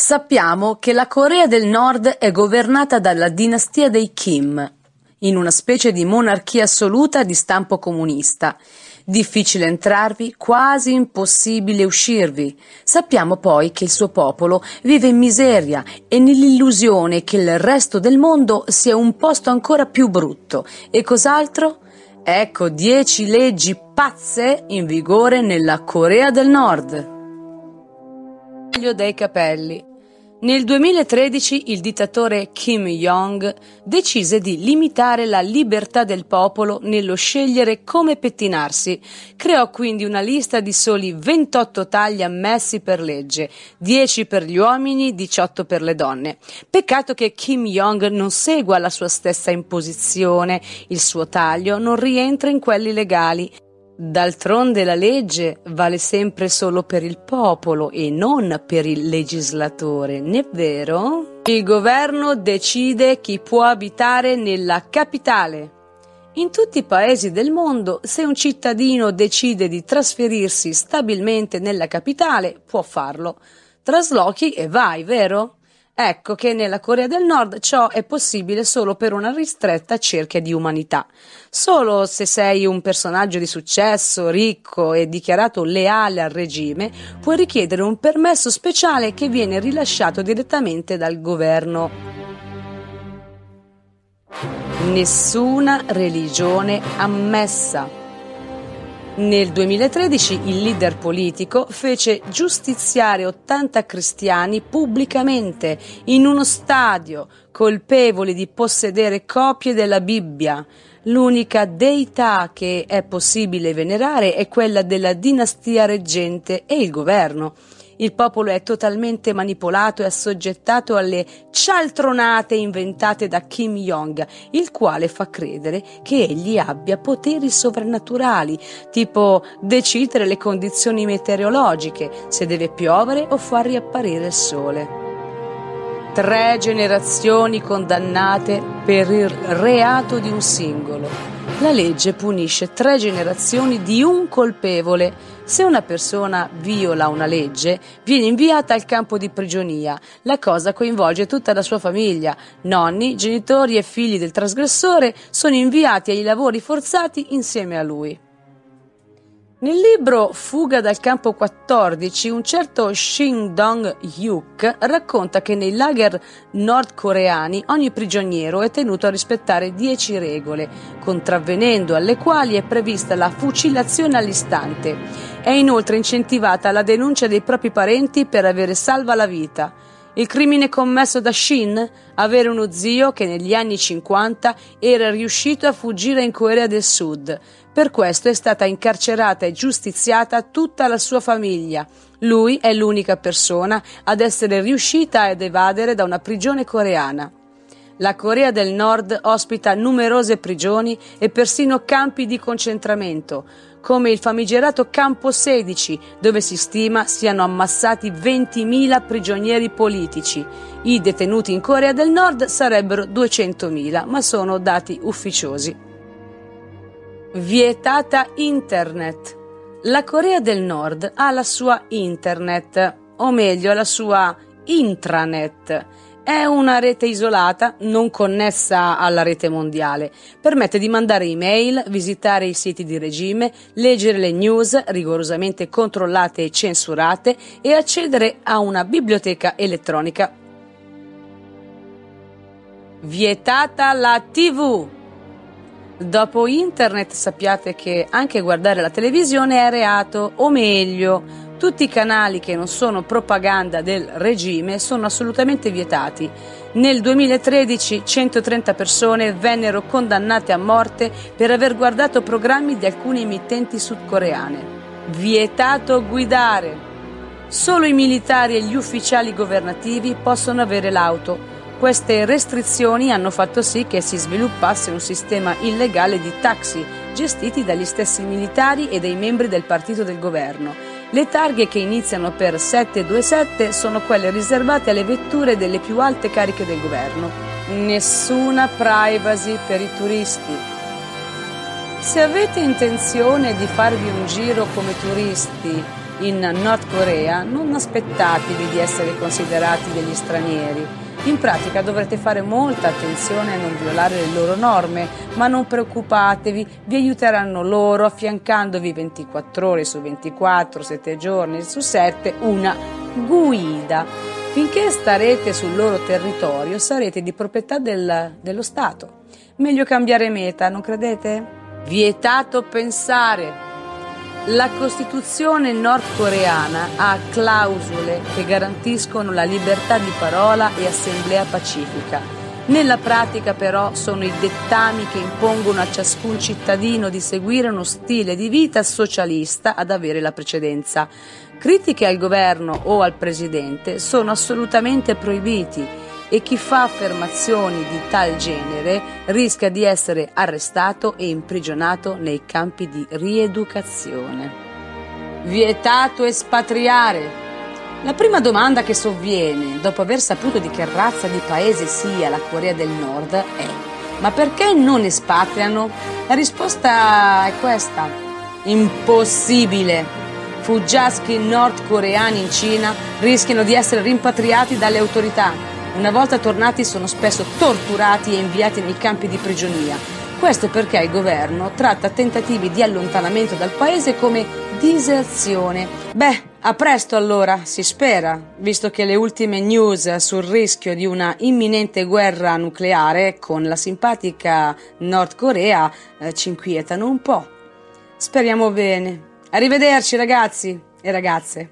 Sappiamo che la Corea del Nord è governata dalla dinastia dei Kim, in una specie di monarchia assoluta di stampo comunista. Difficile entrarvi, quasi impossibile uscirvi. Sappiamo poi che il suo popolo vive in miseria e nell'illusione che il resto del mondo sia un posto ancora più brutto. E cos'altro? Ecco dieci leggi pazze in vigore nella Corea del Nord. Dei capelli. Nel 2013 il dittatore Kim Jong decise di limitare la libertà del popolo nello scegliere come pettinarsi. Creò quindi una lista di soli 28 tagli ammessi per legge, 10 per gli uomini, 18 per le donne. Peccato che Kim Jong non segua la sua stessa imposizione, il suo taglio non rientra in quelli legali. D'altronde la legge vale sempre solo per il popolo e non per il legislatore, è vero? Il governo decide chi può abitare nella capitale. In tutti i paesi del mondo, se un cittadino decide di trasferirsi stabilmente nella capitale, può farlo. Traslochi e vai, vero? Ecco che nella Corea del Nord ciò è possibile solo per una ristretta cerchia di umanità. Solo se sei un personaggio di successo, ricco e dichiarato leale al regime, puoi richiedere un permesso speciale che viene rilasciato direttamente dal governo. Nessuna religione ammessa. Nel 2013 il leader politico fece giustiziare 80 cristiani pubblicamente in uno stadio, colpevoli di possedere copie della Bibbia. L'unica deità che è possibile venerare è quella della dinastia reggente e il governo. Il popolo è totalmente manipolato e assoggettato alle cialtronate inventate da Kim Jong, il quale fa credere che egli abbia poteri sovrannaturali, tipo decidere le condizioni meteorologiche, se deve piovere o far riapparire il sole. Tre generazioni condannate per il reato di un singolo. La legge punisce tre generazioni di un colpevole. Se una persona viola una legge, viene inviata al campo di prigionia. La cosa coinvolge tutta la sua famiglia. Nonni, genitori e figli del trasgressore sono inviati ai lavori forzati insieme a lui. Nel libro Fuga dal campo 14, un certo Shin Dong-hyuk racconta che nei lager nordcoreani ogni prigioniero è tenuto a rispettare 10 regole, contravvenendo alle quali è prevista la fucilazione all'istante. È inoltre incentivata la denuncia dei propri parenti per avere salva la vita. Il crimine commesso da Shin? Avere uno zio che negli anni 50 era riuscito a fuggire in Corea del Sud. Per questo è stata incarcerata e giustiziata tutta la sua famiglia. Lui è l'unica persona ad essere riuscita ad evadere da una prigione coreana. La Corea del Nord ospita numerose prigioni e persino campi di concentramento, come il famigerato Campo 16, dove si stima siano ammassati 20.000 prigionieri politici. I detenuti in Corea del Nord sarebbero 200.000, ma sono dati ufficiosi. Vietata Internet. La Corea del Nord ha la sua Internet, o meglio la sua intranet. È una rete isolata, non connessa alla rete mondiale. Permette di mandare email, visitare i siti di regime, leggere le news rigorosamente controllate e censurate e accedere a una biblioteca elettronica. Vietata la TV. Dopo internet sappiate che anche guardare la televisione è reato, o meglio, tutti i canali che non sono propaganda del regime sono assolutamente vietati. Nel 2013 130 persone vennero condannate a morte per aver guardato programmi di alcune emittenti sudcoreane. Vietato guidare. Solo i militari e gli ufficiali governativi possono avere l'auto queste restrizioni hanno fatto sì che si sviluppasse un sistema illegale di taxi gestiti dagli stessi militari e dai membri del partito del governo. Le targhe che iniziano per 727 sono quelle riservate alle vetture delle più alte cariche del governo. Nessuna privacy per i turisti. Se avete intenzione di farvi un giro come turisti in Nord Corea, non aspettatevi di essere considerati degli stranieri. In pratica dovrete fare molta attenzione a non violare le loro norme, ma non preoccupatevi, vi aiuteranno loro affiancandovi 24 ore su 24, 7 giorni su 7, una guida. Finché starete sul loro territorio sarete di proprietà del, dello Stato. Meglio cambiare meta, non credete? Vietato pensare. La Costituzione nordcoreana ha clausole che garantiscono la libertà di parola e assemblea pacifica. Nella pratica però sono i dettami che impongono a ciascun cittadino di seguire uno stile di vita socialista ad avere la precedenza. Critiche al governo o al presidente sono assolutamente proibiti e chi fa affermazioni di tal genere rischia di essere arrestato e imprigionato nei campi di rieducazione. Vietato espatriare. La prima domanda che sovviene dopo aver saputo di che razza di paese sia la Corea del Nord è ma perché non espatriano? La risposta è questa. Impossibile. Fuggiaschi nordcoreani in Cina rischiano di essere rimpatriati dalle autorità una volta tornati sono spesso torturati e inviati nei campi di prigionia. Questo perché il governo tratta tentativi di allontanamento dal paese come diserzione. Beh, a presto allora, si spera, visto che le ultime news sul rischio di una imminente guerra nucleare con la simpatica Nord Corea eh, ci inquietano un po'. Speriamo bene. Arrivederci ragazzi e ragazze.